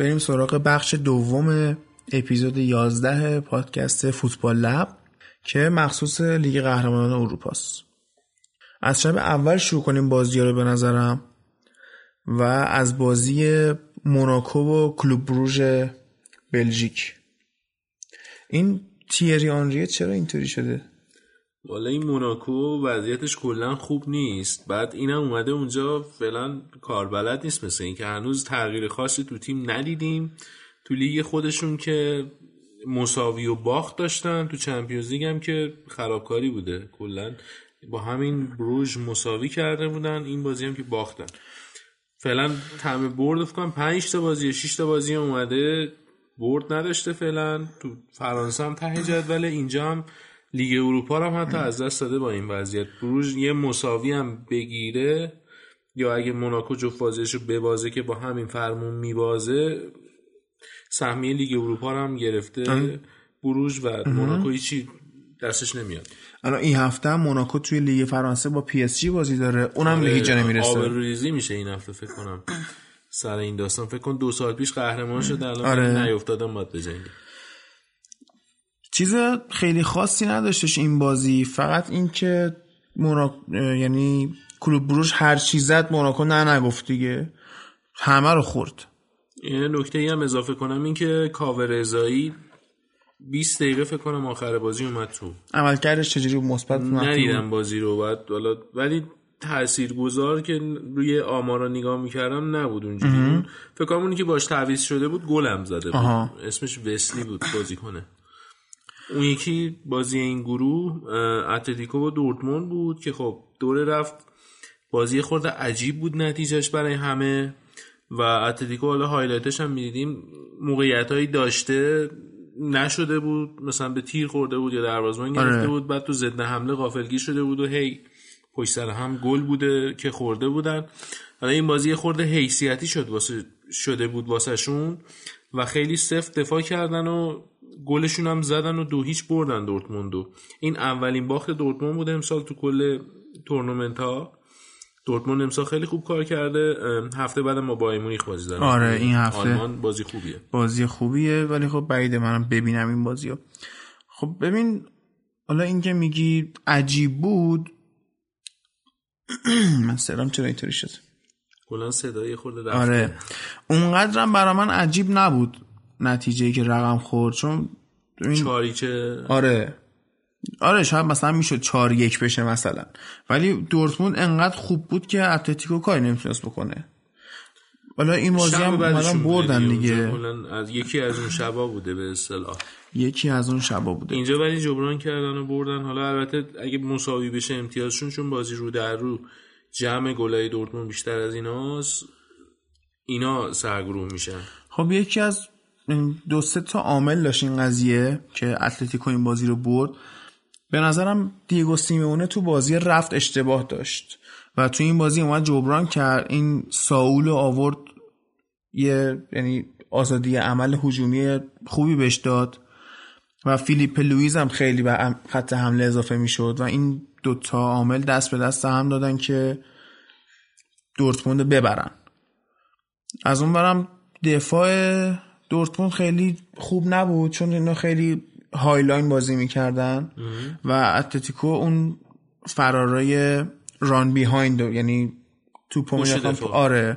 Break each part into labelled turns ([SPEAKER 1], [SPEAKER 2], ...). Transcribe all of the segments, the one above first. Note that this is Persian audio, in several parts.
[SPEAKER 1] بریم سراغ بخش دوم اپیزود 11 پادکست فوتبال لب که مخصوص لیگ قهرمانان اروپا است. از شب اول شروع کنیم بازی رو به نظرم و از بازی موناکو و کلوب بروژ بلژیک این تیری آنریه چرا اینطوری شده
[SPEAKER 2] والا این موناکو وضعیتش کلا خوب نیست. بعد اینم اومده اونجا فعلا کاربلد نیست مثل این که هنوز تغییر خاصی تو تیم ندیدیم. تو لیگ خودشون که مساوی و باخت داشتن تو چمپیونز لیگ هم که خرابکاری بوده. کلا با همین بروژ مساوی کرده بودن این بازی هم که باختن. فعلا تم برد فکر 5 تا بازی 6 تا بازی اومده برد نداشته فعلا. تو فرانسه هم ته جدول اینجا هم لیگ اروپا رو هم حتی از دست داده با این وضعیت. بروژ یه مساوی هم بگیره یا اگه موناکو جفت بازیشو ببازه که با همین فرمون میبازه سهمیه لیگ اروپا رو هم گرفته بروژ و موناکو هیچی دستش نمیاد.
[SPEAKER 1] الان این هفته هم موناکو توی لیگ فرانسه با پی اس جی بازی داره. اونم به هیچ جا نمی‌رسه
[SPEAKER 2] آبروریزی میشه این هفته فکر کنم. سر این داستان. فکر کن دو سال پیش قهرمان شده الان
[SPEAKER 1] آره.
[SPEAKER 2] نیافتادن باید بجنگه.
[SPEAKER 1] چیز خیلی خاصی نداشتش این بازی. فقط این که مونا... یعنی کلوب بروش هر چیز زد موناکو نه نگفت دیگه. همه رو خورد.
[SPEAKER 2] یه نکته ای هم اضافه کنم این که کاور ازایی 20 دقیقه فکر کنم آخر بازی اومد تو.
[SPEAKER 1] عملکردش چجوری مثبت؟
[SPEAKER 2] ندیدم بازی رو. بعد حالا ولی تاثیرگذار که روی آمارا نگاه می‌کردم نبود اونجوری. اون فکر کنم اونی که باش تعویض شده بود گلم زده بود.
[SPEAKER 1] آها.
[SPEAKER 2] اسمش وسلی بود بازی کنه اون یکی بازی این گروه اتلتیکو و دورتموند بود که خب دوره رفت. بازی یه خرده عجیب بود نتیجهش برای همه و اتلتیکو حالا highlight ش هم می‌دیدیم. موقعیت هایی داشته نشده بود. مثلا به تیر خورده بود یا دروازه‌بان گرفته
[SPEAKER 1] آره.
[SPEAKER 2] بود. بعد تو ضد حمله غافلگیر شده بود و هی پشت سر هم گل بوده که خورده بودن. حالا این بازی یه خرده حیثیتی شد واسه شده بود واسه شون و خیلی سفت دفاع کردن و گلشون هم زدن و دو هیچ بردن دورتموندو. این اولین باخت دورتموند بوده امسال تو کل تورنمنت ها دورتموند امسال خیلی خوب کار کرده. هفته بعد ما با مونیخ بازی داریم
[SPEAKER 1] آره، این هفته.
[SPEAKER 2] آلمان بازی خوبیه.
[SPEAKER 1] بازی خوبیه ولی خب بعیده منم ببینم این بازی رو خب ببین حالا اینکه میگی عجیب بود من سرم چرا اینطوری شد؟
[SPEAKER 2] کلا صدای خورده رفته.
[SPEAKER 1] آره. اونقدرم برا من عجیب نبود. نتیجه که رقم خورد چون ببین
[SPEAKER 2] چاری که
[SPEAKER 1] آره. آره شاید مثلا می‌شد چهار یک بشه مثلا. ولی دورتموند انقدر خوب بود که اتلتیکو کاری نمی‌تونست بکنه. حالا این بازی هم
[SPEAKER 2] بعدشون
[SPEAKER 1] بردن
[SPEAKER 2] دیگه. از یکی از اون شبا بوده به اصطلاح.
[SPEAKER 1] یکی از اون شبا بوده.
[SPEAKER 2] اینجا ولی جبران کردن و بردن. حالا البته اگه مساوی بشه امتیازشون چون بازی رو در رو جمع گلای دورتموند بیشتر از ایناست اینا سرگروه میشن.
[SPEAKER 1] خب یکی از دو سه تا عامل داشت این قضیه که اتلتیکو این بازی رو برد. به نظرم دیگو سیمونه تو بازی رفت اشتباه داشت و تو این بازی اومد جبران کرد. این ساول آورد یه یعنی آزادی عمل هجومی خوبی بهش داد و فیلیپ لویز هم خیلی به خط حمله اضافه می‌شد و این دوتا عامل دست به دست هم دادن که دورتموند ببرن. از اون ورم دفاع دورتموند خیلی خوب نبود چون اینا خیلی high line بازی می‌کردن و اتلتیکو اون فرارای run behind یعنی می‌رفتن
[SPEAKER 2] دفاع.
[SPEAKER 1] آره.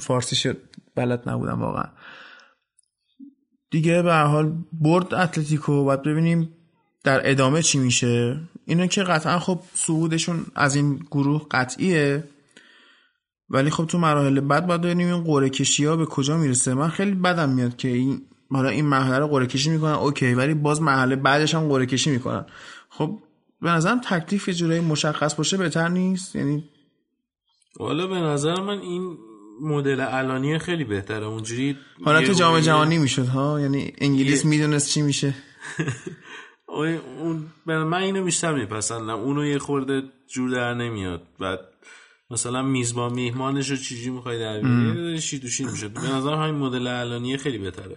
[SPEAKER 1] فارسیش بلد نبودم واقعا. دیگه به هر حال برد اتلتیکو باید ببینیم در ادامه چی میشه. اینو که قطعا خب صعودشون از این گروه قطعیه. ولی خب تو مراحل بعد باید ببینیم این قرعه کشی ها به کجا می‌رسه. من خیلی بدم میاد که این حالا این مرحله رو قرعه کشی می‌کنن. اوکی ولی باز مرحله بعدش هم قرعه کشی می‌کنن. خب به نظرم تکلیف یه جورایی مشخص باشه بهتر نیست؟ یعنی
[SPEAKER 2] حالا به نظر من این مدل الانی خیلی بهتره. اونجوری
[SPEAKER 1] حالت
[SPEAKER 2] یه-
[SPEAKER 1] جام جهانی می‌شد ها؟ یعنی انگلیس
[SPEAKER 2] یه-
[SPEAKER 1] می‌دونست چی میشه.
[SPEAKER 2] اون من اینو بیشتر میپسندم. اونو یه خورده جور در نمیاد. بعد مثلا میزبان میهمانش رو چیزی می‌خوای در بیاری؟ شیر تو شیر میشه به نظر همین مدل الانیه خیلی بهتره.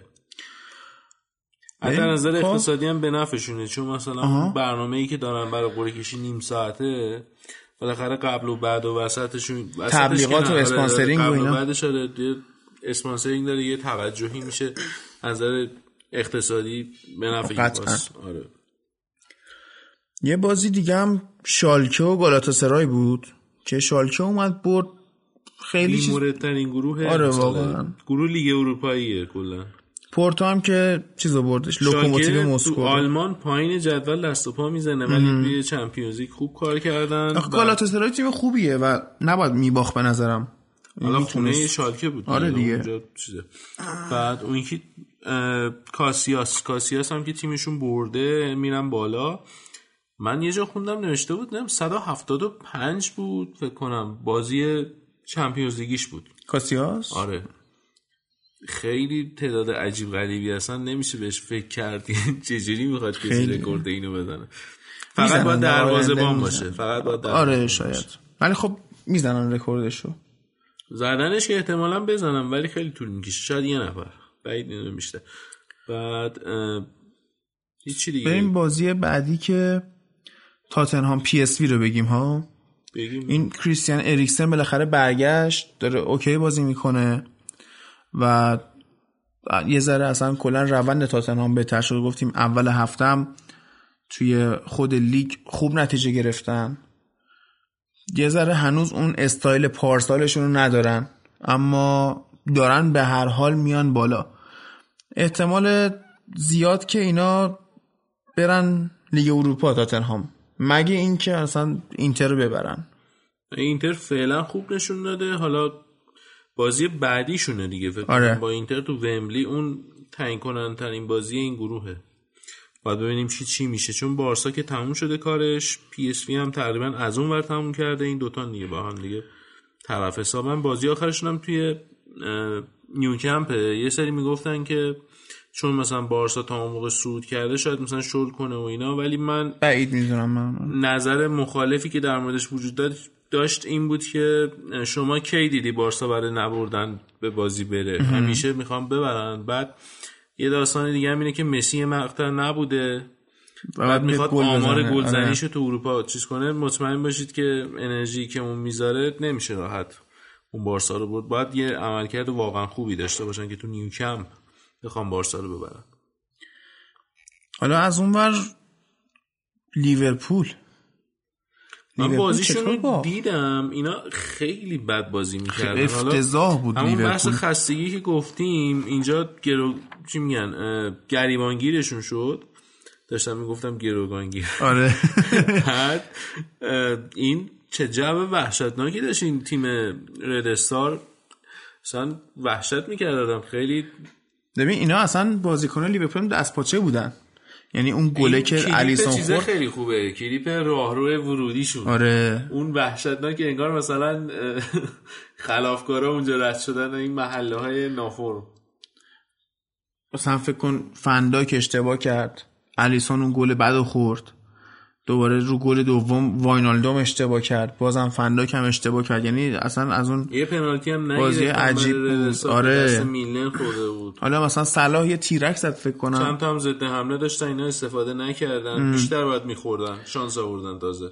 [SPEAKER 2] از نظر
[SPEAKER 1] خب.
[SPEAKER 2] اقتصادی هم به نفعشونه. چون مثلا. برنامه ای که دارن برای قرعه کشی نیم ساعته بالاخره قبل و بعد و وسطشون وسطش
[SPEAKER 1] تبلیغات و
[SPEAKER 2] آره،
[SPEAKER 1] sponsoring و اینا.
[SPEAKER 2] بعدش sponsoring داره یه توجهی میشه از نظر اقتصادی به نفع آره.
[SPEAKER 1] یه بازی دیگه هم شالکه و گالاتاسرای بود. که شالکه اومد برد. خیلی چیز
[SPEAKER 2] موردترین گروه
[SPEAKER 1] آره واقعا.
[SPEAKER 2] گروه لیگ اروپاییه کلا.
[SPEAKER 1] پورتو هم که چیزو بردش. لوکوموتیو مسکو
[SPEAKER 2] الان پایین جدول دست و پا می‌زنه ولی توی Champions خوب کار کردن
[SPEAKER 1] آخه گالاتاسرای تیم خوبیه و نباید میباخت به نظرم.
[SPEAKER 2] حالا خونه شالکه بود.
[SPEAKER 1] آره دیگه.
[SPEAKER 2] بعد اون یکی کاسیاس. کاسیاس هم که تیمشون برده میرن بالا. من یه جا خوندم نوشته بود نم 175 بود فکر کنم بازی چمپیونز لیگیش بود.
[SPEAKER 1] کاسیاس؟
[SPEAKER 2] آره. خیلی تعداد عجیب غریبی اصلا نمیشه بهش فکر کردی چجوری می‌خواد کسی رکورد اینو بزنه. فقط باید دروازه بان باشه فقط باید
[SPEAKER 1] آره شاید. ولی خب می‌زنن رکوردشو.
[SPEAKER 2] زدنش که احتمالا بزنن ولی خیلی طول می‌کشه. شاید یه نفر. بعید نمیشه بعد هیچی دیگه.
[SPEAKER 1] بریم بازی بعدی که تاتنهام پی اس وی رو بگیم ها؟
[SPEAKER 2] بگیم.
[SPEAKER 1] این کریستیان اریکسن بالاخره برگشت داره okay بازی می‌کنه و یه ذره اصلا کلا روند تاتنهام بهتر شد. گفتیم اول هفتم توی خود لیگ خوب نتیجه گرفتن. یه ذره هنوز اون استایل پارسالشون رو ندارن اما دارن به هر حال میان بالا. احتمال زیاد که اینا برن لیگ اروپا تاتنهام. مگه اینکه اصلا اینتر رو ببرن؟
[SPEAKER 2] اینتر فعلا خوب نشون داده. حالا بازی بعدیشونه دیگه. فکر
[SPEAKER 1] آره.
[SPEAKER 2] با اینتر تو ومبلی اون تعیین کنندترین بازی این گروهه. باید ببینیم چی چی میشه. چون بارسا که تموم شده کارش پی اس وی هم تقریبا از اون ور تموم کرده. این دوتا دیگه با هم دیگه طرف حسابن. بازی آخرشون هم توی نیوکمپه یه سری می‌گفتن که چون مثلا بارسا تا اون موقع سود کرده شاید مثلا شل کنه و اینا ولی من
[SPEAKER 1] بعید می‌دونم من.
[SPEAKER 2] نظر مخالفی که در موردش وجود داشت این بود که شما کی دیدی بارسا برای نبردن به بازی بره؟ همیشه می‌خوام ببرن. بعد یه داستان دیگه هم اینه که مسی مقطع نبوده. بعد می‌خواد آمار گلزنیشو تو اروپا چیز کنه. مطمئن باشید که انرژی که اون می‌ذاره نمیشه راحت اون بارسا رو برد. باید یه عملکرد واقعا خوبی داشته باشن که تو نیوکمپ بخوام بارسا رو ببرن
[SPEAKER 1] حالا از اونور لیورپول.
[SPEAKER 2] من بازیشون رو دیدم. اینا خیلی بد بازی می‌کردن.
[SPEAKER 1] افتضاح بود
[SPEAKER 2] همون بحث خستگی که گفتیم اینجا گرو چی میگن؟ گریبانگیرشون شد. داشتم می‌گفتم گروگانگیر.
[SPEAKER 1] آره.
[SPEAKER 2] بعد این چه جو وحشتناکی داشت این تیم ردستار اصلا وحشت می‌کردم خیلی
[SPEAKER 1] ببین اینا اصلا بازیکن لیورپول دست پاچه بودن. یعنی اون گله که الیسون
[SPEAKER 2] خورد. خیلی خوبه. کلیپ راهرو ورودیشون.
[SPEAKER 1] آره.
[SPEAKER 2] اون وحشتناک انگار مثلا خلافکارا اونجا رد شدن این محله های نافور
[SPEAKER 1] مثلا فکر کن فنداک اشتباه کرد. الیسون اون گل بد خورد. دوباره رو گل دوم واینالدوم اشتباه کرد. بازم فنداک هم اشتباه کرد. یعنی اصلا از اون
[SPEAKER 2] یه پنالتی هم
[SPEAKER 1] بازی عجیب بود. آره.
[SPEAKER 2] میلن خورده بود.
[SPEAKER 1] حالا مثلا صلاح یه تیرک زد فکر کنم.
[SPEAKER 2] چند تا هم ضد حمله داشتن اینا استفاده نکردن. ام. بیشتر باید میخوردن. شانس آوردن تازه.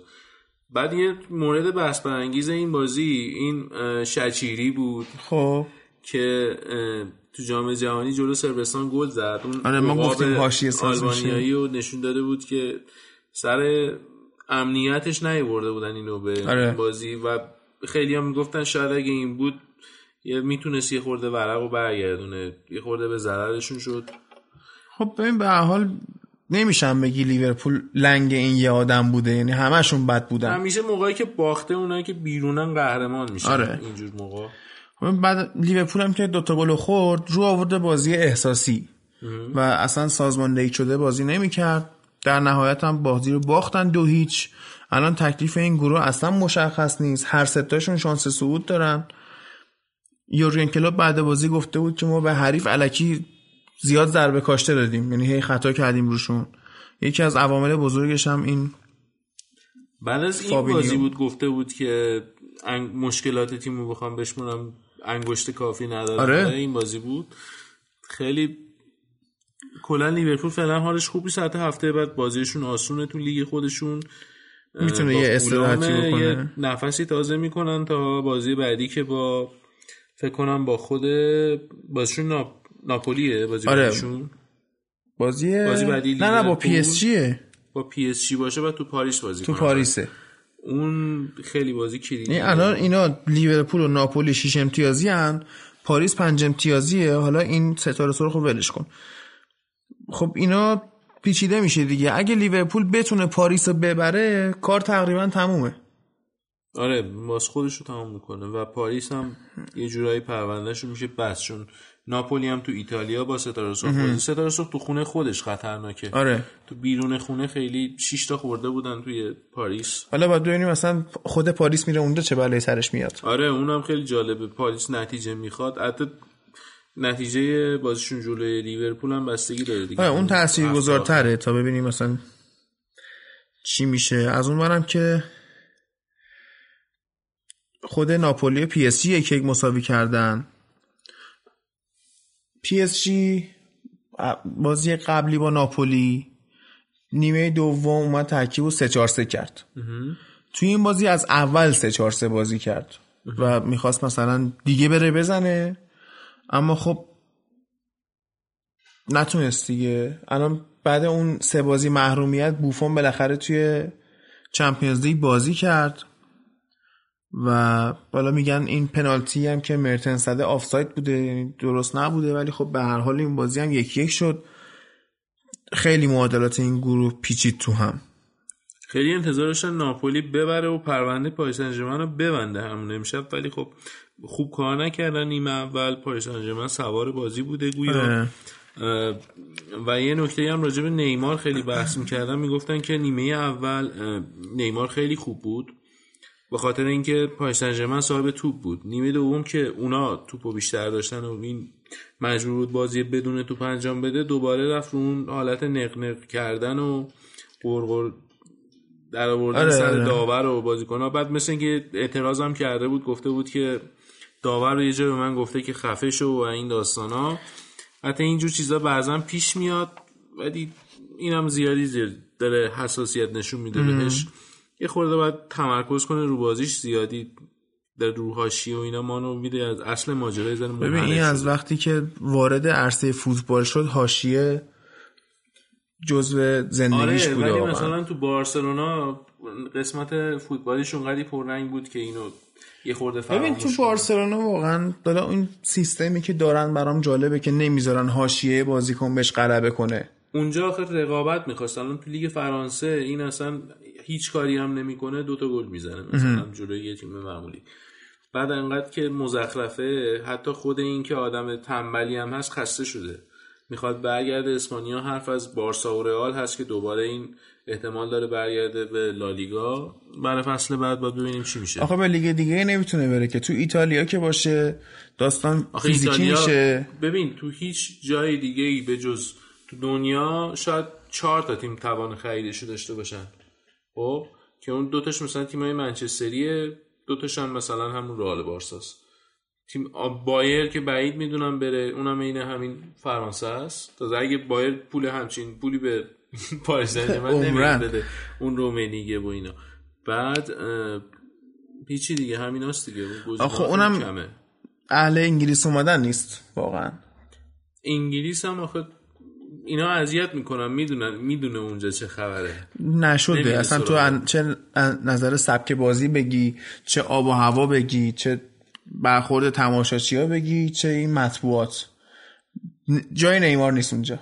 [SPEAKER 2] بعد یه مورد بحث برانگیز این بازی این شچیری بود
[SPEAKER 1] خب.
[SPEAKER 2] که تو جام جهانی جلو سربستان گل زد. اون
[SPEAKER 1] آره ما گفتیم حاشیه
[SPEAKER 2] آلبانیایی رو نشون داده بود که سر امنیتش نیورده بودن اینو به
[SPEAKER 1] آره.
[SPEAKER 2] بازی و خیلی هم می‌گفتن شاید اگه این بود یه می‌تونست یه خورده ورق رو برگردونه یه خورده به ضررشون شد.
[SPEAKER 1] خب ببین به حال نمیشم بگی لیورپول لنگ این یه آدم بوده یعنی همشون بد بودن.
[SPEAKER 2] همیشه موقعی که باخته اونایی که بیرونن قهرمان میشن.
[SPEAKER 1] آره.
[SPEAKER 2] اینجور موقع
[SPEAKER 1] بعد لیورپول هم که دوتا گل خورد رو آورده بازی احساسی. و اصلا سازماندهی شده بازی نمی‌کرد. در نهایت هم بازی رو باختن دو هیچ. الان تکلیف این گروه اصلا مشخص نیست. هر ستاشون شانس صعود دارن. یورگن کلوب بعد بازی گفته بود که ما به حریف علکی زیاد ضربه کاشته دادیم. یعنی هی خطا کردیم روشون. یکی از عوامل بزرگش هم این
[SPEAKER 2] بعد از این بازی بود گفته بود که مشکلات تیم رو بخوام بشمونم. انگشت کافی نداره.
[SPEAKER 1] آره.
[SPEAKER 2] این بازی بود. خیلی کلا لیورپول فعلا حالش خوبی ساعت هفته بعد بازیشون آسونه تو لیگ خودشون
[SPEAKER 1] می‌تونه یه استراحتی بکنه
[SPEAKER 2] یه نفسی تازه می‌کنن تا بازی بعدی که با فکر کنم با خود بازشون نا... ناپولیه بازی
[SPEAKER 1] آره.
[SPEAKER 2] بعدیشون.
[SPEAKER 1] بازی
[SPEAKER 2] بازی بعدی
[SPEAKER 1] نه نه با. پی اس جیه.
[SPEAKER 2] با پی اس جی باشه و تو پاریس بازی
[SPEAKER 1] تو. پاریسه.
[SPEAKER 2] اون خیلی بازی کلیدی
[SPEAKER 1] این الان اینا لیورپول و ناپولی 6 امتیازی هن. پاریس 5 امتیازیه. حالا این ستاره سرخ رو ولش کن. خب اینا پیچیده میشه دیگه. اگه لیورپول بتونه پاریس رو ببره کار تقریبا تمومه.
[SPEAKER 2] آره باز خودش رو تمام می‌کنه و پاریس هم یه جورایی پرونده‌شون میشه بست چون ناپولی هم تو ایتالیا با ستاره سرخ بازی ستاره سرخ تو خونه خودش خطرناکه.
[SPEAKER 1] آره.
[SPEAKER 2] تو بیرون خونه خیلی 6 تا خورده بودن توی پاریس.
[SPEAKER 1] حالا باید ببینیم مثلا خود پاریس میره اونجا چه بلایی سرش میاد.
[SPEAKER 2] آره اونم خیلی جالبه. پاریس نتیجه می‌خواد. حتی نتیجه بازیشون جلوی لیورپول هم بستگی داره دیگه.
[SPEAKER 1] آره اون تاثیرگذارتره تا ببینیم مثلا چی میشه. از اون ورم که خود ناپولی و پی اس جی یک یک مساوی کردن. پی اس جی بازی قبلی با ناپولی نیمه دوم اومد ترکیب و سه چهار سه کرد. توی این بازی از اول سه چهار سه بازی کرد و می‌خواست مثلا دیگه بره بزنه. اما خب نتونست دیگه. الان بعد اون سه بازی محرومیت بوفون بالاخره توی چمپیونز لیگ بازی کرد و بالا میگن این پنالتی هم که مرتن زده آفساید بوده یعنی درست نبوده ولی خب به هر حال این بازی هم یکی یک شد. خیلی معادلات این گروه پیچید تو هم.
[SPEAKER 2] خیلی انتظار ناپولی ببره و پرونده پاریس رو ببنده همون امشب ولی خب خوب کار نکردن نیمه اول. پاریس سن سوار بازی بوده گویا.
[SPEAKER 1] آره.
[SPEAKER 2] و یه نکته هم راجع به نیمار خیلی بحث می‌کردن. می‌گفتن که نیمه اول نیمار خیلی خوب بود. به خاطر اینکه پاریس سن صاحب توپ بود. نیمه دوم که اونا توپو بیشتر داشتن و این مجبور بود بازی بدون توپ انجام بده دوباره رفت رو اون حالت نق کردن و قرقر در آوردن
[SPEAKER 1] آره،
[SPEAKER 2] سر
[SPEAKER 1] آره.
[SPEAKER 2] داور و بازیکن‌ها. بعد مثل اینکه اعتراض هم کرده بود گفته بود که داور رو یه جا به من گفته که خفه شو و این داستانا. حتی اینجور چیزا بعضا پیش میاد ولی اینم زیادی زیر داره حساسیت نشون میده بهش. یه خورده باید تمرکز کنه رو بازیش زیادی در روحاشی و اینا مانو میده. از اصل ماجرا زن
[SPEAKER 1] ببین این از وقتی که وارد عرصه فوتبال شد حاشیه جزو زندگیش
[SPEAKER 2] آره
[SPEAKER 1] بوده
[SPEAKER 2] ولی. مثلا تو بارسلونا قسمت فوتبالیش اونقدی پررنگ بود که اینو یه خورده
[SPEAKER 1] ببین
[SPEAKER 2] فراموش
[SPEAKER 1] تو
[SPEAKER 2] کنه.
[SPEAKER 1] بارسلونا واقعا دالا این سیستمی که دارن برام جالبه که نمی‌ذارن حاشیه بازیکن بهش غلبه کنه.
[SPEAKER 2] اونجا آخر رقابت می‌خواست. الان تو لیگ فرانسه این اصلا هیچ کاری هم نمی‌کنه دوتا گل می‌زنه مثلا جلوی یه تیم معمولی. بعد انقدر که مزخرفه حتی خود این که آدم تنبلی هم هست خسته شده. می‌خواد برگرده اسپانیا حرف از بارسا و رئال هست که دوباره این احتمال داره برگرده به لالیگا برای فصل بعد باید ببینیم چی میشه.
[SPEAKER 1] آخه به لیگ دیگه نمی‌تونه بره که. تو ایتالیا که باشه داستان فیزیکی میشه.
[SPEAKER 2] ببین تو هیچ جای دیگه ای به جز تو دنیا شاید چهار تا تیم توان خریدش داشته باشن. خب؟ که اون دوتاش مثلا تیمای منچستریه دوتاش هم مثلا همون رئال بارساست. تیم بایر که بعید می‌دونم بره اونم عین همین فرانسه است. تازه اگه بایر پول همچین پولی به پاریس
[SPEAKER 1] عمرن.
[SPEAKER 2] نمیده اون رومنیگه و اینا. بعد هیچی دیگه. همین هست دیگه.
[SPEAKER 1] آخه اونم-
[SPEAKER 2] کمه.
[SPEAKER 1] اهل انگلیس اومدن نیست واقعا.
[SPEAKER 2] انگلیس هم آخه اینا اذیت می‌کنن. می‌دونن می‌دونه اونجا چه خبره.
[SPEAKER 1] نشده. اصلا تو. ان- چه نظر سبک بازی بگی چه آب و هوا بگی چه برخورد تماشاچی ها بگی چه این مطبوعات. جای نیمار نیست اونجا.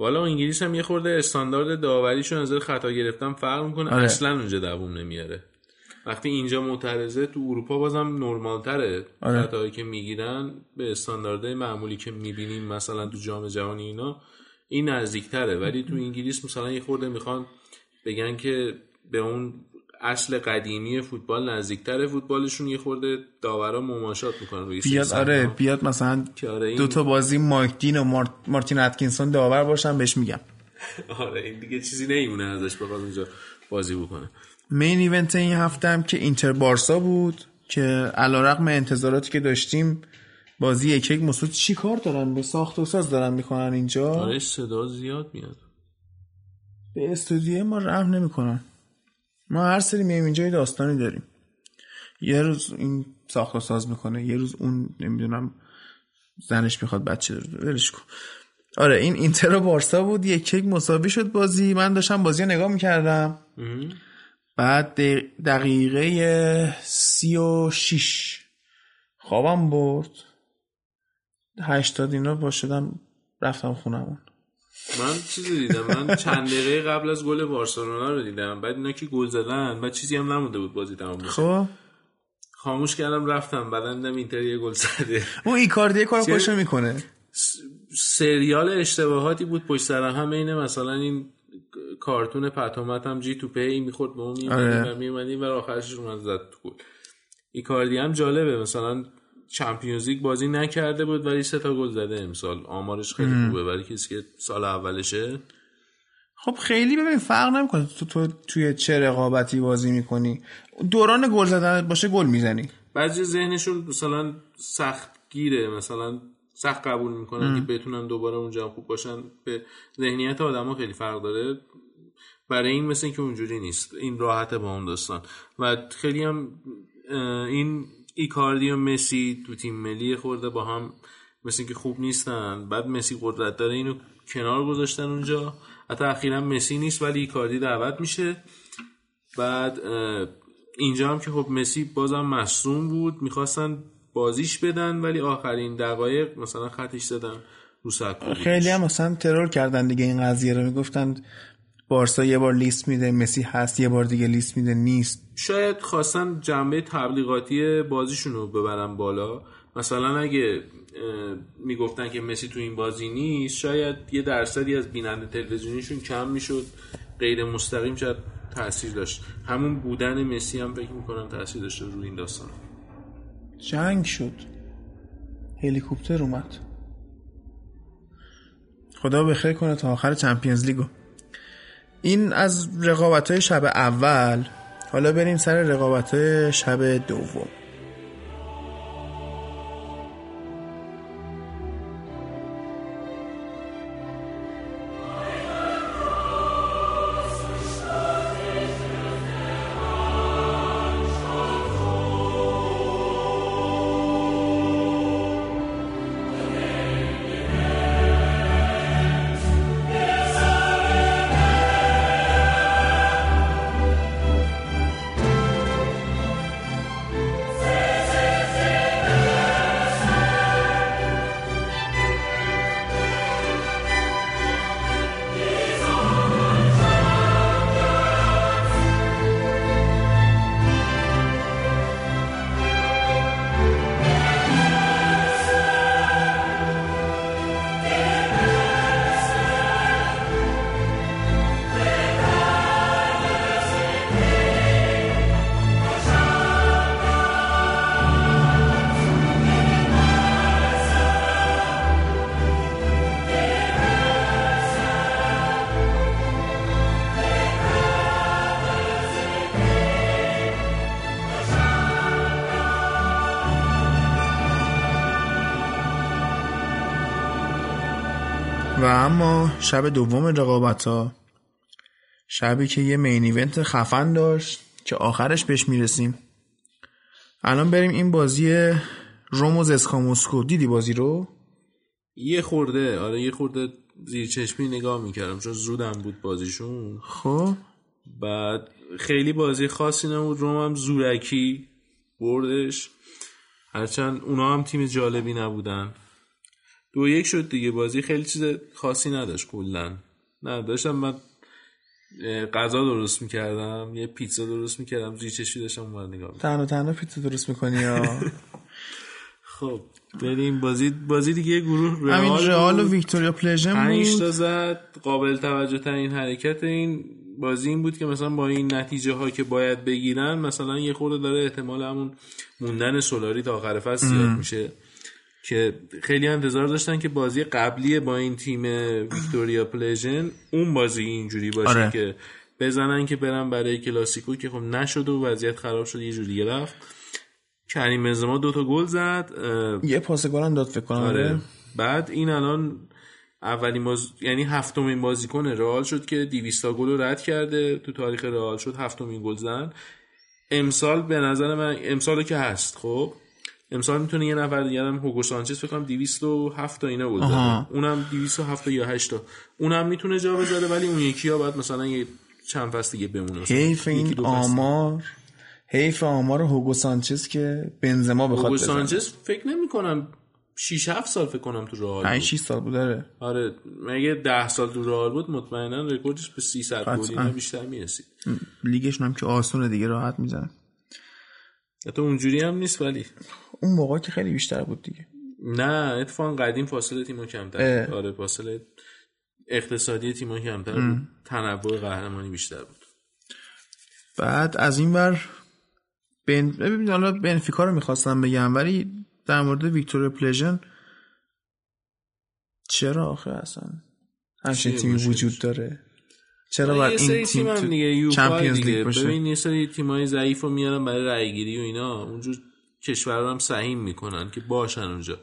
[SPEAKER 2] والا انگلیس هم یه خورده استاندارد داوریشون از خطا گرفتن فرق می‌کنه
[SPEAKER 1] آره.
[SPEAKER 2] اصلا اونجا دووم نمیاره وقتی اینجا معترضه تو اروپا بازم نرمال تره
[SPEAKER 1] آره.
[SPEAKER 2] خطاهایی که می‌گیرن به استانداردهای معمولی که می‌بینیم مثلا تو جام جهانی اینا این نزدیکتره ولی تو انگلیس مثلا یه خورده می‌خوان بگن که به اون اصل قدیمی فوتبال نزدیکتره فوتبالشون یه خورده داورا مماشات می‌کنن روی
[SPEAKER 1] بیاد آره. بیاد مثلا
[SPEAKER 2] آره این
[SPEAKER 1] دو تا بازی مایک دین و مارت- مارتین اتکینسون داور باشن بهش میگم.
[SPEAKER 2] آره این دیگه چیزی نمیمونه ازش بخواد اونجا بازی بکنه.
[SPEAKER 1] main event این هفته هم که اینتر بارسا بود که علیرغم انتظاراتی که داشتیم بازی یک یک مساوی شد چی کار دارن؟ به ساخت و ساز دارن می‌کنن اینجا؟
[SPEAKER 2] آره صدا زیاد میاد.
[SPEAKER 1] به استودیو ما رحم نمی‌کنن. ما هر سری میایم اینجا یه داستانی داریم. یه روز این ساخت و ساز می‌کنه یه روز اون نمی‌دونم زنش می‌خواد بچه داره. ولش کن. آره این اینتر و بارسا بود یک یک مساوی شد بازی. من داشتم بازی نگاه می‌کردم. بعد دقیقه سی و شیش خوابم برد. هشتاد اینا باشدم رفتم خونمون.
[SPEAKER 2] من چیزی دیدم. من چند دقیقه قبل از گل بارسلونا رو دیدم. بعد اینا که گل زدن بعد چیزی هم نمونده بود بازی تمام
[SPEAKER 1] خب.
[SPEAKER 2] خاموش کردم رفتم. بعد دیدم اینتر یه گل زده.
[SPEAKER 1] اون ایکاردی کار خوشو می‌کنه.
[SPEAKER 2] سریال اشتباهاتی بود. پشت سر هم اینه. مثلا این کارتون پتومت هم جی تو پی می‌خورد به اون
[SPEAKER 1] آره.
[SPEAKER 2] میمدیم و آخرش اومد زد تو گل. ایکاردی هم جالبه. مثلا چمپیونز لیگ بازی نکرده بود ولی سه تا گل زده امسال. آمارش خیلی خوبه ولی کسی که سال اولشه.
[SPEAKER 1] خب خیلی ببین فرق نمی‌کنه. تو, تو توی چه رقابتی بازی می‌کنی؟ دوران گل زدن باشه گل می‌زنی.
[SPEAKER 2] بعضی ذهنشون مثلا سخت گیره مثلا سخت قبول می‌کنن که بتونن دوباره اونجا خوب باشن. به ذهنیت آدما خیلی فرق داره. برای این مثل که اونجوری نیست. این راحته با اون داستان. و خیلی هم این ایکاردی و مسی تو تیم ملی خورده با هم مثل که خوب نیستن. بعد مسی قدرت داره اینو کنار گذاشتن اونجا. حتی اخیرا مسی نیست ولی ایکاردی دعوت میشه. بعد اینجا هم که خب مسی بازم مصوم بود. می‌خواستن بازیش بدن ولی آخرین دقایق مثلا خطش زدن رو
[SPEAKER 1] خیلی هم مثلا ترور کردن دیگه این قضیه رو. می‌گفتن بارسا یه بار لیست میده مسی هست یه بار دیگه لیست میده نیست.
[SPEAKER 2] شاید خواستن جنبه تبلیغاتی بازیشون رو ببرن بالا. مثلا اگه می‌گفتن که مسی تو این بازی نیست شاید یه درصدی از بیننده تلویزیونیشون کم می‌شد غیر مستقیم شاید تاثیر داشت. همون بودن مسی هم فکر می‌کنم تاثیر داشته روی این داستان.
[SPEAKER 1] جنگ شد. هلیکوپتر اومد. خدا بخیر کنه تا آخر چمپیونز لیگو. این از رقابت های شب اول. حالا بریم سر رقابت های شب دوم. و اما شب دوم رقابت ها شبی که یه مین ایونت خفن داشت که آخرش بهش می‌رسیم. الان بریم این بازی روموز اسکاموسکو دیدی بازی رو؟
[SPEAKER 2] یه خورده آره یه خورده زیر چشمی نگاه می‌کردم چون زودم بود بازیشون.
[SPEAKER 1] خب.
[SPEAKER 2] بعد خیلی بازی خاصی نبود. روم هم زورکی بردش. هرچند اونا هم تیم جالبی نبودن. دو یک شد دیگه. بازی خیلی چیز خاصی نداشت کلا. نه داشتم من غذا درست می‌کردم یه پیتزا درست می‌کردم زیر چشمی داشتم اون نگاه
[SPEAKER 1] تنها تنها پیتزا درست می‌کنی یا
[SPEAKER 2] خب بریم. بازی بازی دیگه گروه رئال
[SPEAKER 1] همین رئال و ویکتوریا پلژن
[SPEAKER 2] بود. تا زد. قابل توجه ترین حرکت این بازی این بود که مثلا با این نتیجه ها که باید بگیرن مثلا یه خورده داره احتمال همون موندن سولاری تا آخر فصل زیاد میشه. که خیلی انتظار داشتن که بازی قبلی با این تیم ویکتوریا پلژن اون بازی اینجوری باشه
[SPEAKER 1] آره.
[SPEAKER 2] که بزنن که برن برای کلاسیکو که خب نشد و وضعیت خراب شد یه جوری رفت کریم بنزما دو تا گل زد
[SPEAKER 1] یه پاس گل هم داد فکر کنم
[SPEAKER 2] آره. بعد این الان اولین باز... یعنی هفتمین بازیکن رئال شد که 200 گل رو رد کرده تو تاریخ رئال شد هفتمین گل زن امسال به نظر من امسال که هست خب امسال می‌تونه یه نفر دیگه هم هوگو سانچز فکر کنم 207 تا اینا بود اونم 207 تا یا 8 تا. اونم می‌تونه جا بذاره ولی اون یکی ها باید مثلا یه چند فصل دیگه بمونه.
[SPEAKER 1] حیف این آمار حیف آمار هوگو سانچز که بنزما بخواد
[SPEAKER 2] هوگو سانچز فکر نمی کنم 6 7 سال فکر کنم تو رئال
[SPEAKER 1] 5 6 سال بود داره
[SPEAKER 2] آره مگه 10 سال تو رئال بود مطمئنا رکوردش به 300 گل بیشتر می‌رسید.
[SPEAKER 1] لیگش هم که آسونه دیگه راحت می‌زنه
[SPEAKER 2] تو اونجوری هم نیست ولی.
[SPEAKER 1] اون موقع که خیلی بیشتر بود دیگه.
[SPEAKER 2] نه اتفاقا قدیم فاصله تیم‌ها کمتر آره فاصله اقتصادی تیم‌ها کمتر بود. تنوع قهرمانی بیشتر بود.
[SPEAKER 1] بعد از این بر بن ببین حالا بنفیکا رو می‌خواستم بگم ولی در مورد ویکتور پلژن چرا آخه اصلا؟ همچین تیمی وجود داره.
[SPEAKER 2] چرا باید این تیم هم دیگه چمپیونز لیگ باشه؟ ببین یه سری تیمای ضعیف رو میارن برای رای گیری و اینا. اونجور کشورها هم سهیم می‌کنن که باشن اونجا.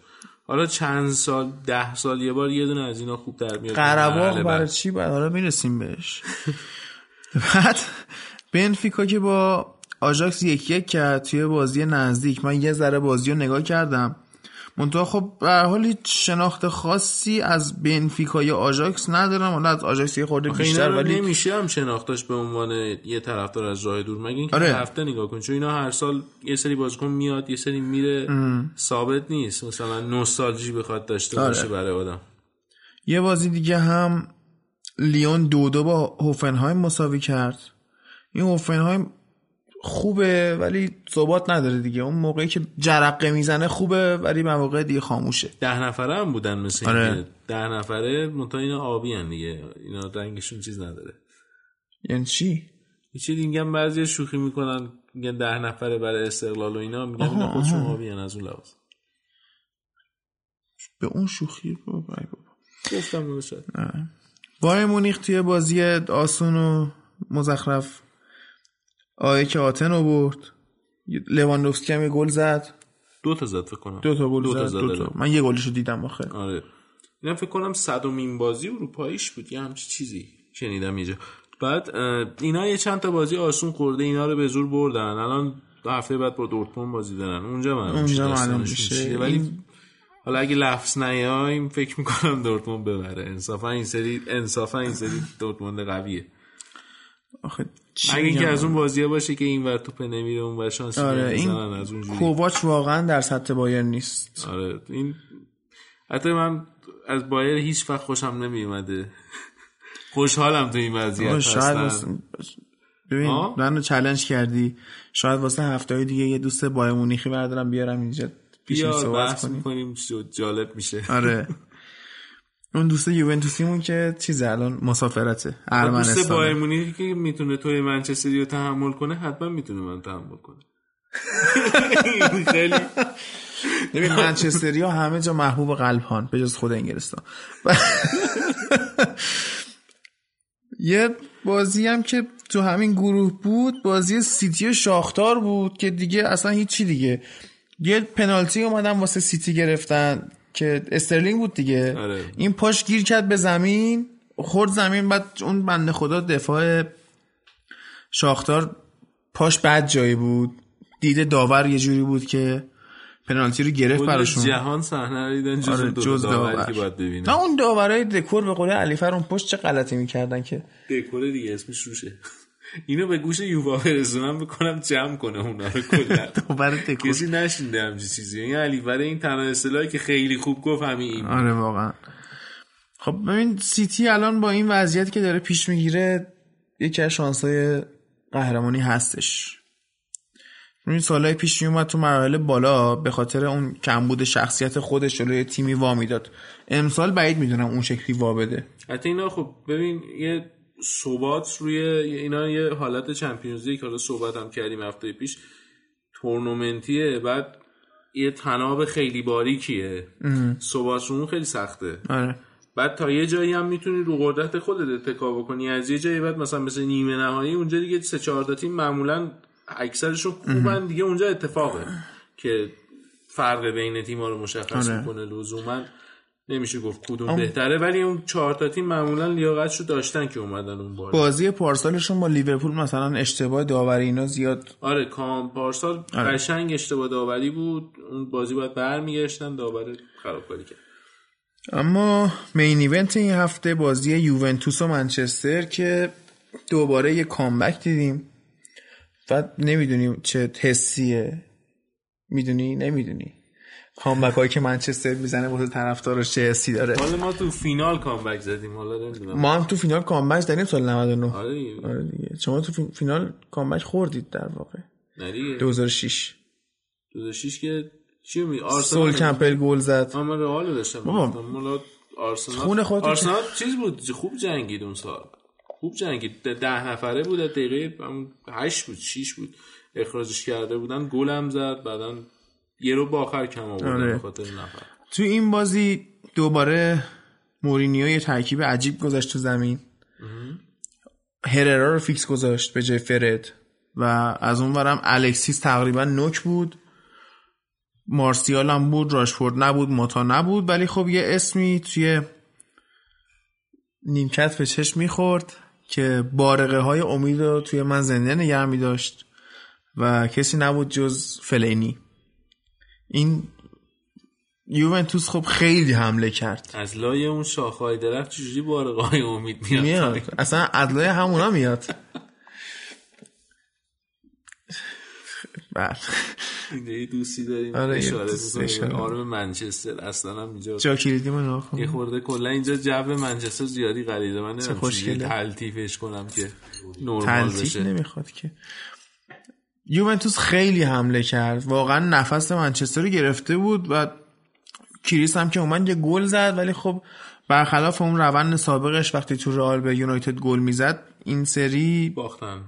[SPEAKER 2] حالا چند سال ده سال یه بار یه دونه از اینا خوب در میاد.
[SPEAKER 1] قرباق برای چی بعد حالا می‌رسیم بهش. بعد بنفیکا که با آژاکس یک یک کرد توی بازی نزدیک. من یه ذره بازی رو نگاه کردم. منتها خب به حال هیچ شناخت خاصی از بنفیکا یا آژاکس ندارم. حالا از آژاکس یه خورده بیشتر ولی
[SPEAKER 2] نمیشه هم شناختاش به عنوان یه طرفدار از راه دور. مگه اینکه آره. هفته نگاه کن. چون اینا هر سال یه سری بازیکن میاد یه سری میره. ام. ثابت نیست. مثلا نوستالژی بخواد داشته آره. باشه برای آدم.
[SPEAKER 1] یه بازی دیگه هم لیون دو دو با هوفنهایم مساوی کرد. این هوفنهایم خوبه ولی ثبات نداره دیگه. اون موقعی که جرقه می‌زنه خوبه ولی مواقع دیگه خاموشه.
[SPEAKER 2] ده نفره هم بودن مثل آره. ده نفره منتها اینا آبی هن دیگه. اینا رنگشون چیز نداره.
[SPEAKER 1] یعنی چی؟
[SPEAKER 2] چی دیگه بعضی شوخی می‌کنن میگن ده نفره برای استقلال و اینا میگن اینا خودشون آبی از اون لحاظ.
[SPEAKER 1] به اون شوخی؟ بابا
[SPEAKER 2] گفتم
[SPEAKER 1] بایر مونیخ توی بازی آسون و مزخرف. آیه که آتن رو برد. لواندوفسکی هم یه گل زد.
[SPEAKER 2] دو تا زد فکر کنم.
[SPEAKER 1] دو تا گل زد, دو تا. من یه گلشو دیدم آخه.
[SPEAKER 2] آره. اینم فکر کنم صدومین بازی اروپاییش بود یه همچی چیزی شنیدم اینجا. بعد اینا یه چند تا بازی آسون خورده اینا رو به زور بردن. الان دو هفته بعد با دورتموند بازی دارن. اونجا من
[SPEAKER 1] اونجا معلوم میشه.
[SPEAKER 2] ولی حالا اگه لفظ نیایم فکر می‌کنم دورتموند ببره. انصافا این سری انصافا این سری دورتموند قویه.
[SPEAKER 1] آخه
[SPEAKER 2] اگه اینکه از اون بازیه باشه که این ور توپ نمیره اون ور شانس
[SPEAKER 1] آره این از اون کوواچ واقعا در سطح بایر نیست.
[SPEAKER 2] آره این حتی من از بایر هیچ وقت خوشم نمیومده خوشحالم تو این وضعیت هستم.
[SPEAKER 1] ببین منو چالش کردی. شاید واسه هفته های دیگه یه دوست بایر مونیخی بردارم بیارم اینجا
[SPEAKER 2] پیش صحبت کنیم. جالب میشه.
[SPEAKER 1] آره. اون دوست یوونتوسیمون که چیز الان مسافرته ارمنستان
[SPEAKER 2] دوست بایرمونی که می‌تونه توی منچستری رو تحمل کنه حتما می‌تونه من تحمل کنه. خیلی.
[SPEAKER 1] ببین منچستری ها همه جا محبوب قلب هان به جز خود انگلستان. یه بازی هم که تو همین گروه بود بازی سیتی شاختار بود که دیگه اصلا هیچی دیگه. یه پنالتی اومدن واسه سیتی گرفتن. که استرلینگ بود دیگه.
[SPEAKER 2] آره.
[SPEAKER 1] این پاش گیر کرد به زمین خورد زمین بعد اون بنده خدا دفاع شاختار پاش بد جایی بود. دیده داور یه جوری بود که پنالتی رو گرفت براشون.
[SPEAKER 2] جهان صحنه رو دیدن جز, آره جز داور که باید
[SPEAKER 1] نه اون داورای دکور به قول علی اون پشت چه غلطی می‌کردن که؟
[SPEAKER 2] دکور دیگه اسمش روشه. اینو به گوش یووا برسونم بکنم جمع کنه اونا رو کلا. کسی نشینده همچین چیزی. این علی برای این تنها اصطلاحی که خیلی خوب گفت همین این
[SPEAKER 1] آره واقعا. خب ببین سیتی الان با این وضعیت که داره پیش می‌گیره یکی از شانسای قهرمانی هستش. این سالهای پیش اومد تو مراحل بالا به خاطر اون کمبود شخصیت خودش جلوی تیمی وا می‌داد. امسال بعید می‌دونم اون شکلی وا بده.
[SPEAKER 2] حتی اینا خب ببین یه ثبات روی اینا یه حالت چمپیونز لیگ حالا صحبت هم کردیم هفته پیش تورنمنتیه بعد یه تناب خیلی باریکیه. ثبات رو خیلی سخته.
[SPEAKER 1] آره.
[SPEAKER 2] بعد تا یه جایی هم می‌تونی رو قدرت خودت اتکا بکنی. از یه جایی بعد مثلا مثل نیمه نهایی اونجا دیگه سه چهار تا تیم معمولا اکثرشون خوبن. دیگه اونجا اتفاقه که فرق بین تیم‌ها رو مشخص آره. می‌کنه لزوما. نمیشه گفت کدوم بهتره ولی اون چهار تا تیم معمولا لیاقتشو داشتن که اومدن اون بار
[SPEAKER 1] بازی پارسالشون با لیورپول مثلا اشتباه داوری اینا زیاد
[SPEAKER 2] آره کام پارسال
[SPEAKER 1] آره.
[SPEAKER 2] قشنگ اشتباه داوری بود. اون بازی باید برمیگشتن داور خرابکاری کرد.
[SPEAKER 1] اما مین ایونت این هفته بازی یوونتوس و منچستر که دوباره یه کامبک دیدیم. و نمی‌دونیم چه حسیه. می‌دونی؟ نمی‌دونی. کامبک هایی که منچستر می‌زنه واسه طرفدارش چه حسی داره.
[SPEAKER 2] حالا ما تو فینال کامبک زدیم حالا نمی‌دونم.
[SPEAKER 1] ما هم تو فینال کامبک زدیم سال 99
[SPEAKER 2] آره دیگه.
[SPEAKER 1] آره دیگه. شما تو فی- فینال کامبک خوردید در واقع.
[SPEAKER 2] نه دیگه.
[SPEAKER 1] 2006
[SPEAKER 2] 2006 که چی می
[SPEAKER 1] سول
[SPEAKER 2] آرسنال
[SPEAKER 1] کمپل گل زد.
[SPEAKER 2] من رئال داشتم.
[SPEAKER 1] بابا.
[SPEAKER 2] آرسنال
[SPEAKER 1] خون خودتو
[SPEAKER 2] آرسنال چیز بود خوب جنگید اون سال. خوب جنگید. ده- نفره بود دقیقه هم هشت بود شیش بود. اخراجش کرده بودن گل هم زد بعدا یه رو با آخر کم آوردن
[SPEAKER 1] آره.
[SPEAKER 2] به خاطر نفر.
[SPEAKER 1] تو این بازی دوباره مورینیو یه ترکیب عجیب گذاشت تو زمین. هررا رو فیکس گذاشت به جای فرد و از اون ورم الکسیس تقریبا نوک بود. مارسیال هم بود راشفورد نبود ماتا نبود ولی خب یه اسمی توی نیمکت به چشم می‌خورد که بارقه های امید رو توی من زنده نگه می داشت و کسی نبود جز فلینی. این یوونتوس خب خیلی حمله کرد.
[SPEAKER 2] از لای اون شاخهای درخت چجوری بارقای امید میاد؟
[SPEAKER 1] میاد. اصلا ادلای همونا میاد. بعد.
[SPEAKER 2] این یه دوستی داریم.
[SPEAKER 1] آره،
[SPEAKER 2] اشاره آرم منچستر اصلا هم اینجا
[SPEAKER 1] جا کلیدی من.
[SPEAKER 2] یه خورده کلا اینجا جو منچستر زیادی غریزه. من نمی‌دونم تلطیفش کنم که
[SPEAKER 1] تلتیک
[SPEAKER 2] بشه.
[SPEAKER 1] نمی‌خواد که. یوونتوس خیلی حمله کرد. واقعا نفس منچستر رو گرفته بود و کریس هم که اومد یه گل زد ولی خب برخلاف اون روند سابقش وقتی تو رئال به یونایتد گل می‌زد این سری
[SPEAKER 2] باختن.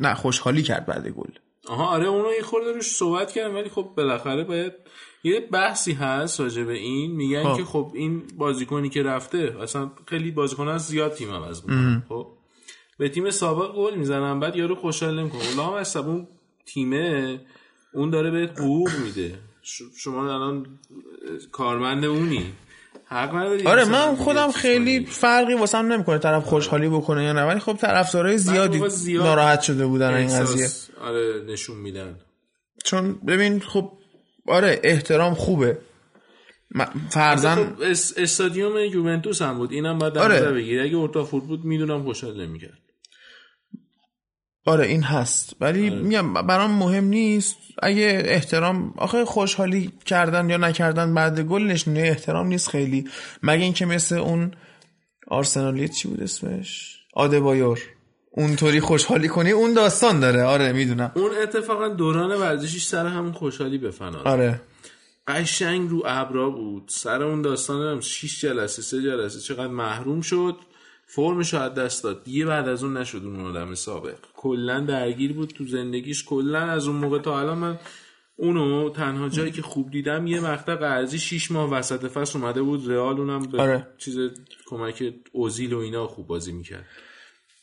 [SPEAKER 1] نه خوشحالی کرد بعد گل.
[SPEAKER 2] آها آره اونو یه خورده روش صحبت کردم ولی خب بالاخره باید یه بحثی هست راجع به این. میگن
[SPEAKER 1] خب.
[SPEAKER 2] که خب این بازیکنی که رفته اصلا خیلی بازیکن از زیاد تیم عوض خب. به تیم سابق گل می‌زنن بعد یارو خوشحال نمی‌کنه. اولا هم اصلا اون تیمه اون داره بهت حقوق میده. شما الان کارمند اونی. حق نداری
[SPEAKER 1] آره من خودم خیلی. فرقی واسم نمی‌کنه طرف خوشحالی بکنه یا نه ولی خب طرفدارای زیادی
[SPEAKER 2] زیاد
[SPEAKER 1] ناراحت شده بودن این قضیه.
[SPEAKER 2] آره نشون میدن.
[SPEAKER 1] چون ببین خب آره احترام خوبه. فرزن
[SPEAKER 2] خب اس- استادیوم یوونتوس هم بود. اینم در
[SPEAKER 1] آره.
[SPEAKER 2] نظر بگیری. اگه اورتافورد بود می‌دونم خوشحال نمی‌کرد.
[SPEAKER 1] آره این هست. ولی میگم برام مهم نیست. اگه احترام آخه خوشحالی کردن یا نکردن بعد گل نشونه احترام نیست خیلی. مگه اینکه مثل اون آرسنالی چی بود اسمش؟ آدبایور. اونطوری خوشحالی کنی اون داستان داره. آره می‌دونم.
[SPEAKER 2] اون اتفاقا دوران ورزشیش سر همون خوشحالی به فنا.
[SPEAKER 1] آره.
[SPEAKER 2] قشنگ رو ابرا بود. سر اون داستان هم 6 جلسه سه جلسه چقدر محروم شد. فرمش رو از دست داد. دیگه بعد از اون نشد اون آدم سابق. کلا درگیر بود تو زندگیش. کلا از اون موقع تا الان من اونو تنها جایی که خوب دیدم یه مقطع قرضی 6 ماه وسط فصل اومده بود. رئال اونم به
[SPEAKER 1] آره.
[SPEAKER 2] چیز کمک اوزیل و اینا خوب بازی می‌کرد.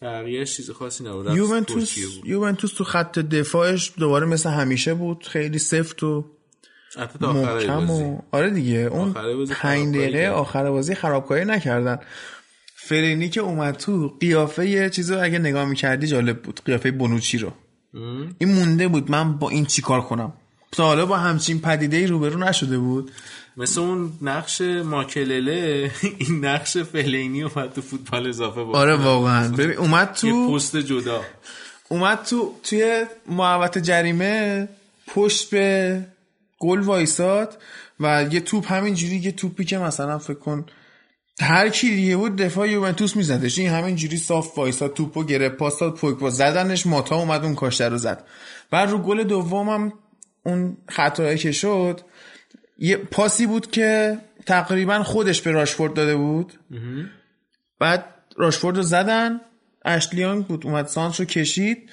[SPEAKER 2] بقیهش چیز خاصی نبود.
[SPEAKER 1] یوونتوس. یوونتوس تو خط دفاعش دوباره مثل همیشه بود. خیلی سفت و محکم
[SPEAKER 2] بازی.
[SPEAKER 1] و آره دیگه. اون
[SPEAKER 2] آخر بازی
[SPEAKER 1] پنج
[SPEAKER 2] خرابکاری
[SPEAKER 1] دقیقه
[SPEAKER 2] کردن.
[SPEAKER 1] آخر بازی خرابکاری نکردن. فرینی که اومد تو قیافه یه چیزو اگه نگاه می‌کردی جالب بود قیافه بنوچی رو. این مونده بود من با این چیکار کنم؟ تا حالا با همچین پدیده ای روبرو نشده بود.
[SPEAKER 2] مثل اون نقش ماکلله این نقش فلینی اومد تو فوتبال اضافه بود.
[SPEAKER 1] آره واقعا. ببین اومد
[SPEAKER 2] یه
[SPEAKER 1] تو
[SPEAKER 2] پست جدا.
[SPEAKER 1] اومد تو توی محوطه جریمه پشت به گل وایساد و یه توپ همینجوری یه توپی که مثلا فکر کن هر کی دیگه بود دفاع یوونتوس میزدش. این همینجوری صاف وایساد توپو گرفت پاس داد زدنش ماتا اومد اون کاشته رو زد. بعد رو گل دومم اون خطایی که شد یه پاسی بود که تقریبا خودش به راشفورد داده بود. بعد راشفورد رو زدن اشلیانگ بود اومد سانس رو کشید.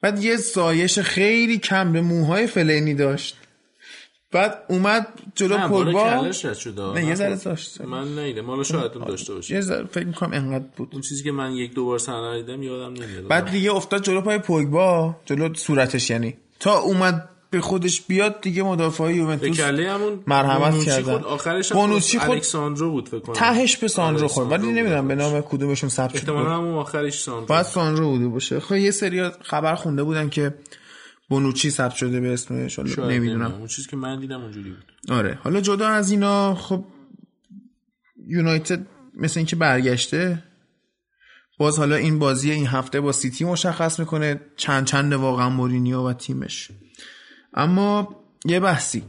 [SPEAKER 1] بعد یه سایش خیلی کم به موهای فلینی داشت. بعد اومد جلو
[SPEAKER 2] شده.
[SPEAKER 1] نه یه ذره داشت.
[SPEAKER 2] من نیده مالا شاید اون داشته باشه
[SPEAKER 1] یه ذره فکر می‌کنم انقدر بود.
[SPEAKER 2] اون چیزی که من یک دو بار صحنه دیدم یادم نمیاد.
[SPEAKER 1] بعد دیگه افتاد جلو پای پوگبا. جلو صورتش یعنی. تا اومد به خودش بیاد دیگه مدافع
[SPEAKER 2] به
[SPEAKER 1] یوونتوس
[SPEAKER 2] کله همون
[SPEAKER 1] مرحمت کردن.
[SPEAKER 2] خود آخرش
[SPEAKER 1] بونوچی
[SPEAKER 2] خود الکساندرو بود فکر کنم.
[SPEAKER 1] تهش به سانرو خورد. ولی نمی‌دونم به. نام کدومشون ثبت شد.
[SPEAKER 2] احتمالاً همون آخرش ساندرو
[SPEAKER 1] باید سانرو بوده باشه. خب یه سری خبر خونده بودن که بونوچی ثبت شده به اسمش حالا نمی‌دونم.
[SPEAKER 2] اون چیزی که من دیدم اونجوری بود.
[SPEAKER 1] آره. حالا جدا از اینا خب یونایتد مثل اینکه برگشته باز حالا این بازی این هفته با سیتی مشخص می‌کنه چند چند واقعا مورینیو و تیمش. اما یه بحثی.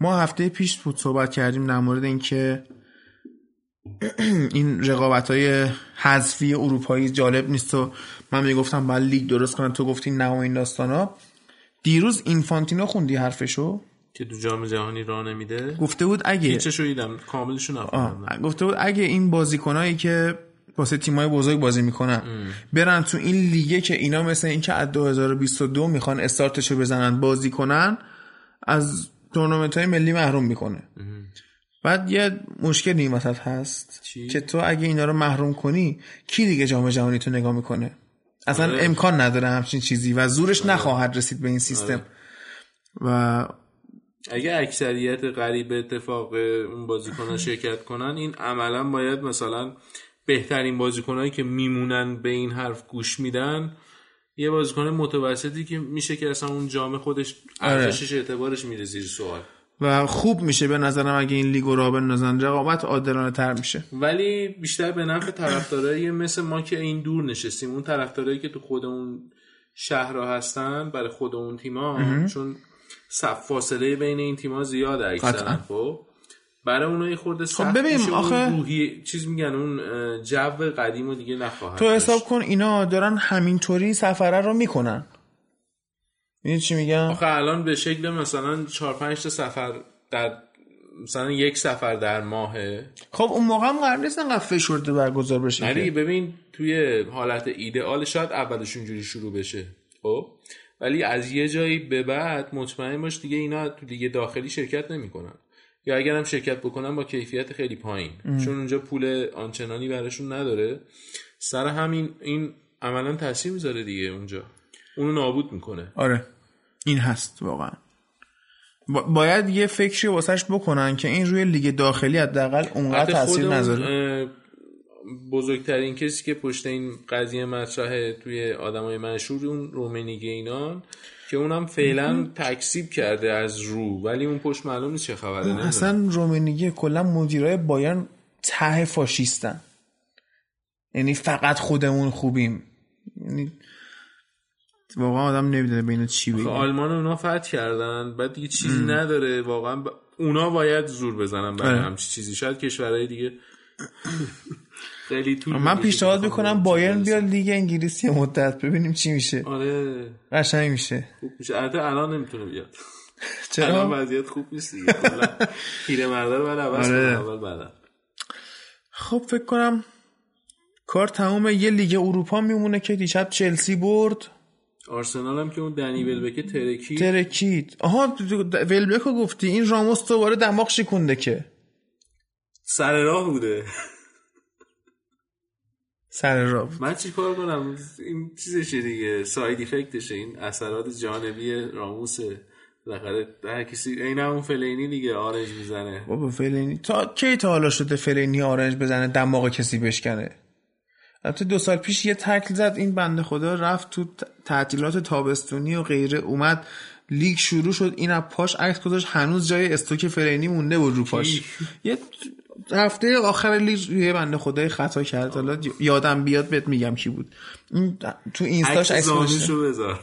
[SPEAKER 1] ما هفته پیش بود صحبت کردیم در مورد اینکه این رقابت های حذفی اروپایی جالب نیست و من می‌گفتم باید لیگ درست کنن. تو گفتی نه و این داستان ها دیروز اینفانتینو خوندی حرفشو؟
[SPEAKER 2] که تو جام جهانی راه نمیده؟
[SPEAKER 1] گفته بود اگه
[SPEAKER 2] چه دیدم کاملشو
[SPEAKER 1] گفته بود اگه این بازیکنایی که واسه تیمای بزرگ بازی می‌کنن برن تو این لیگه که اینا مثل این که از 2022 می‌خوان استارتشو بزنن بازی کنن از تورنمنت های ملی محروم می‌کنه. بعد یه مشکل این وسط هست
[SPEAKER 2] چی؟
[SPEAKER 1] که تو اگه اینا رو محروم کنی کی دیگه جام جهانی تو نگاه می‌کنه؟ اصلا
[SPEAKER 2] آره.
[SPEAKER 1] امکان نداره همچین چیزی و زورش نخواهد رسید به این سیستم و
[SPEAKER 2] اگه اکثریت قریب به اتفاق اون بازیکنان شرکت کنن این عملا باید مثلا بهترین بازیکنایی که میمونن به این حرف گوش میدن یه بازیکن متوسطی که میشه که اصلا اون جام خودش
[SPEAKER 1] آره.
[SPEAKER 2] ارزشش اعتبارش میره زیر سوال
[SPEAKER 1] و خوب میشه به نظرم اگه این لیگو را بندازن. رقابت عادلانه تر میشه.
[SPEAKER 2] ولی بیشتر به نفع طرفدارای مثل ما که این دور نشستیم. اون طرفدارایی که تو خود اون شهرها هستن برای خود اون تیما چون صف فاصله بین این تیما
[SPEAKER 1] قطعاً.
[SPEAKER 2] اکثرا خب. برای اونها یه خورده سخت
[SPEAKER 1] ببین،
[SPEAKER 2] میشه
[SPEAKER 1] آخه-
[SPEAKER 2] روحی چیز میگن اون جو قدیم دیگه نخواهد
[SPEAKER 1] تو
[SPEAKER 2] داشت.
[SPEAKER 1] حساب کن اینا دارن همینطوری سفره رو می‌کنن. این چی میگم؟
[SPEAKER 2] آخه الان به شکل مثلا 4 5 تا سفر در مثلا یک سفر در ماهه.
[SPEAKER 1] خب اون موقع هم قرار نیست انقدر فشرده برگزار بشه.
[SPEAKER 2] دیگه ببین توی حالت ایدئال شاید اولش اونجوری شروع بشه خب؟ ولی از یه جایی به بعد مطمئن باش دیگه اینا تو لیگ داخلی شرکت نمی‌کنن. یا اگر هم شرکت بکنن با کیفیت خیلی پایین. چون اونجا پول آنچنانی براشون نداره. سر همین این عملا تاثیر می‌ذاره دیگه اونجا. اونو نابود می‌کنه.
[SPEAKER 1] آره. این هست واقعا. با- باید یه فکری واسش بکنن که این روی لیگ داخلی حداقل اونقدر تاثیر نذاره.
[SPEAKER 2] بزرگترین کسی که پشت این قضیه مطرحه توی آدمای مشهور اون رومنیگه اینان که اونم فعلا تکسیب کرده از رو ولی اون پشت معلوم نیست چه خبره نمی‌دونم.
[SPEAKER 1] اصلا رومنیگه کلا مدیرای بایرن ته فاشیستن. یعنی فقط خودمون خوبیم. یعنی واقعا آدم نمی‌دونه بین چی بگه.
[SPEAKER 2] آلمان اونا فتح کردن بعد دیگه چیزی نداره. واقعا ب... اونا باید زور بزنن برای
[SPEAKER 1] آره.
[SPEAKER 2] همچی چیزی. شاید کشورهای دیگه خیلی طول
[SPEAKER 1] من پیشنهاد می‌کنم بایرن بیاد. لیگ انگلیسی مدت ببینیم چی میشه.
[SPEAKER 2] آره.
[SPEAKER 1] قشنگ میشه.
[SPEAKER 2] خوب میشه. البته الان نمی‌تونه بیاد. الان
[SPEAKER 1] چرا
[SPEAKER 2] وضعیت خوب نیست دیگه. کلا پیرمرده رو بعد عوض
[SPEAKER 1] آره.
[SPEAKER 2] اول بعدا.
[SPEAKER 1] خب فکر کنم کار تمام یه لیگ اروپا میمونه که دیشب چلسی برد.
[SPEAKER 2] آرسنال هم که اون دنی ولبک ترکی
[SPEAKER 1] ترکید آها ولبکو گفتی. این راموس دوباره دماغ شکونده که.
[SPEAKER 2] سر راه بوده.
[SPEAKER 1] سر را
[SPEAKER 2] من چی کار کنم؟ این چیزشه دیگه. side effect شه این اثرات جانبی راموسه بالاخره هر کسی این اون فلینی دیگه آرنج می‌زنه.
[SPEAKER 1] بابا فلینی. تا کی تا حالا شده فلینی آرنج بزنه دماغ کسی بشکنه؟ البته دو سال پیش یه تکل زد این بنده خدا رفت تو تعطیلات تابستونی و غیره اومد لیگ شروع شد این از پاش عکس گذاشت هنوز جای استوک فلینی مونده بود رو پاش. یه هفته آخر لیگ یه بنده خدای خطا کرد حالا یادم بیاد بهت میگم کی بود. این تو اینستاش
[SPEAKER 2] عکس بذار.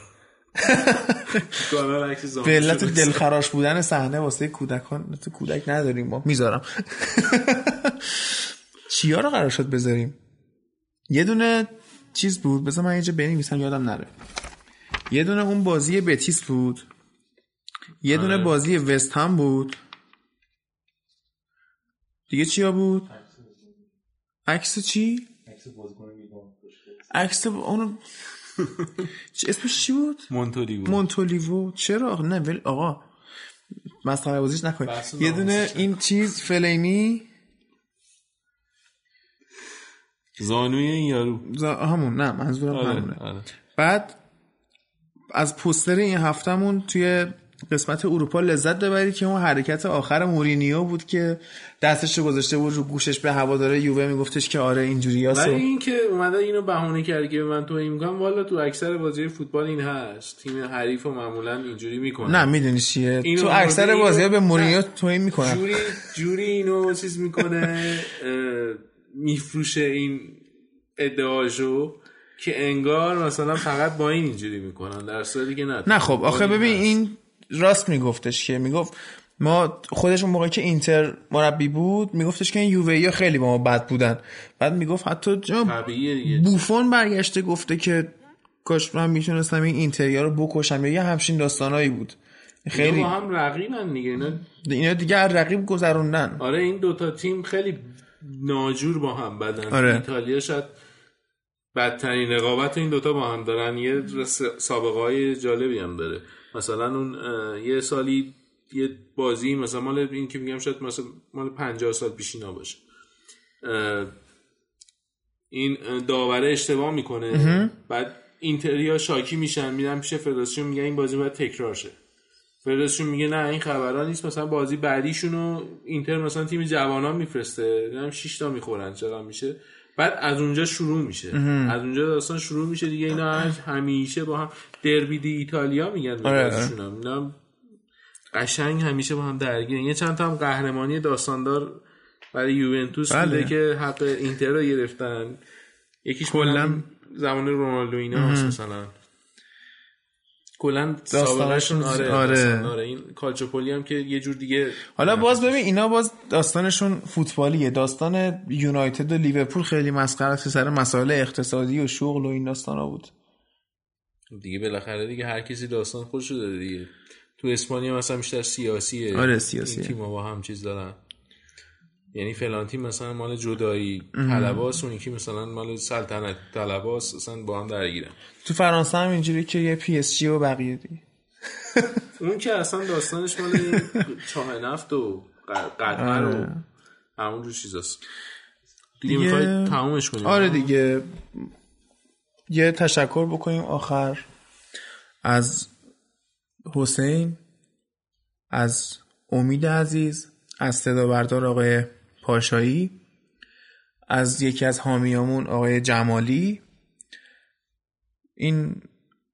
[SPEAKER 1] به علت. دلخراش بودن صحنه واسه کودکان تو کودک نداریم ما. می‌ذارم. چیا رو قرار شد بذاریم؟ یه دونه چیز بود بذار من اینجا بنویسم یادم نره. یه دونه اون بازی بتیس بود. یه دونه
[SPEAKER 2] آره.
[SPEAKER 1] بازی وست هم بود. دیگه چیا بود؟ عکس چی؟ عکس اونو چه- اسمش چی بود؟
[SPEAKER 2] مونتوری بود.
[SPEAKER 1] مونتولیوو چرا؟ نه ولی آقا مسخره بازیش نکنید. یه دونه. این چیز فلینی
[SPEAKER 2] زانوی این یارو.
[SPEAKER 1] ز- همون نه منظورم
[SPEAKER 2] آره
[SPEAKER 1] همونه.
[SPEAKER 2] آره.
[SPEAKER 1] بعد از پوستر این هفتهمون توی قسمت اروپا لذت ببری که اون حرکت آخر مورینیو بود که دستش رو گذاشته بود رو گوشش به هواداره یووه میگفتش که آره اینجوری
[SPEAKER 2] ولی این که اومده اینو بهونه کرد که من تو میگم والا تو اکثر بازی فوتبال این هست. تیم حریف و معمولا اینجوری می‌کنه.
[SPEAKER 1] نه می‌دونی چیه؟ تو اکثر بازی به مورینیو تو این می‌کنه
[SPEAKER 2] جوری جوری اینو چیز می‌کنه میفروشه این ادعاشو که انگار مثلا فقط با این اینجوری می‌کنن در صورتی که نه.
[SPEAKER 1] نه خب آخه ببین این راست میگفتش که می‌گفت ما خودش موقعی که اینتر مربی بود میگفتش که این یووه خیلی با ما بد بودن. بعد می‌گفت حتی بوفون برگشته گفته که کاش من می‌تونستم این اینتریا رو بکشم. یا یه همچین داستانایی بود.
[SPEAKER 2] خیلی. با هم رقیبن دیگه اینا
[SPEAKER 1] اینا دیگه رقیب گذروندن.
[SPEAKER 2] آره این دوتا تیم خیلی ناجور با هم بدن. آره. ایتالیا شاید بدترین رقابت این دوتا با هم دارن. یه سابقه های جالبی هم داره. مثلا اون یه سالی یه بازی مثلا مال این که میگم شاید مثلا مال 50 سال پیشینا باشه. این داوره اشتباه می‌کنه. بعد اینتریا شاکی میشن میرن پیش فدراسیون میگن این بازی باید تکرار شه. فدراسیون میگه نه این خبران نیست مثلا بازی بعدیشونو اینتر مثلا تیم جوانان میفرسته. هم 6 تا می‌خورن چرا میشه؟ بعد از اونجا شروع میشه. از اونجا داستان شروع میشه دیگه اینا همیشه با هم دربی دی ایتالیا میگن آره. اینا قشنگ همیشه با هم درگیرن. یه چند تا هم قهرمانی داستاندار برای یوونتوس بله. بوده که حق اینتر رو گرفتن. یکیش کلا زمان رونالدو اینا مثلا. کلا سابقهشون آره آره. آره. این کالچوپولی هم که یه جور دیگه
[SPEAKER 1] حالا باز ببین اینا باز داستانشون فوتبالیه. داستان یونایتد و لیورپول خیلی مسخره است. سر مسائل اقتصادی و شغل و این داستانا بود.
[SPEAKER 2] دیگه بالاخره دیگه هر کسی داستان خودشو داره دیگه. تو اسپانیا مثلا بیشتر سیاسیه.
[SPEAKER 1] آره سیاسیه.
[SPEAKER 2] تیم با هم چیز دارن. یعنی فلان تیم مثلا مال جدایی طلباس اون یکی مثلا مال سلطنت طلباس اصلا با هم درگیرن.
[SPEAKER 1] تو فرانسه هم اینجوری که یه پی اس جی و بقیه دیگه.
[SPEAKER 2] اون که اصلا داستانش مال چاه نفت و قطر و همون رو چیزاست. دیگه می‌خوای تمومش کنیم؟
[SPEAKER 1] آره دیگه. یه تشکر بکنیم آخر از حسین از امید عزیز از صدا بردار آقای پاشایی از یکی از حامیامون آقای جمالی. این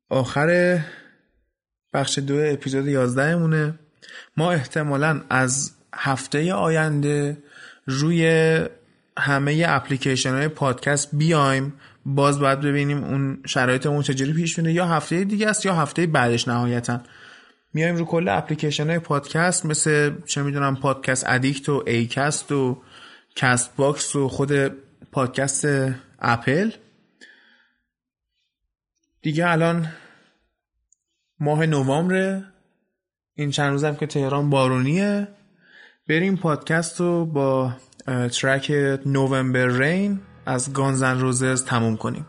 [SPEAKER 1] آخر بخش دو اپیزود 11 مونه ما احتمالا از هفته آینده روی همه اپلیکیشن های پادکست بیایم. باز باید ببینیم اون شرایطمون چجوری پیش میره یا هفته دیگه است یا هفته بعدش نهایتا. میایم رو کل اپلیکیشن های پادکست مثل چه می‌دونم Podcast Addict و Acast و Castbox و خود پادکست اپل. دیگه الان ماه نوامبر این چند روزم که تهران بارونیه. بریم پادکست رو با track November Rain از Guns N' Roses تموم کنیم.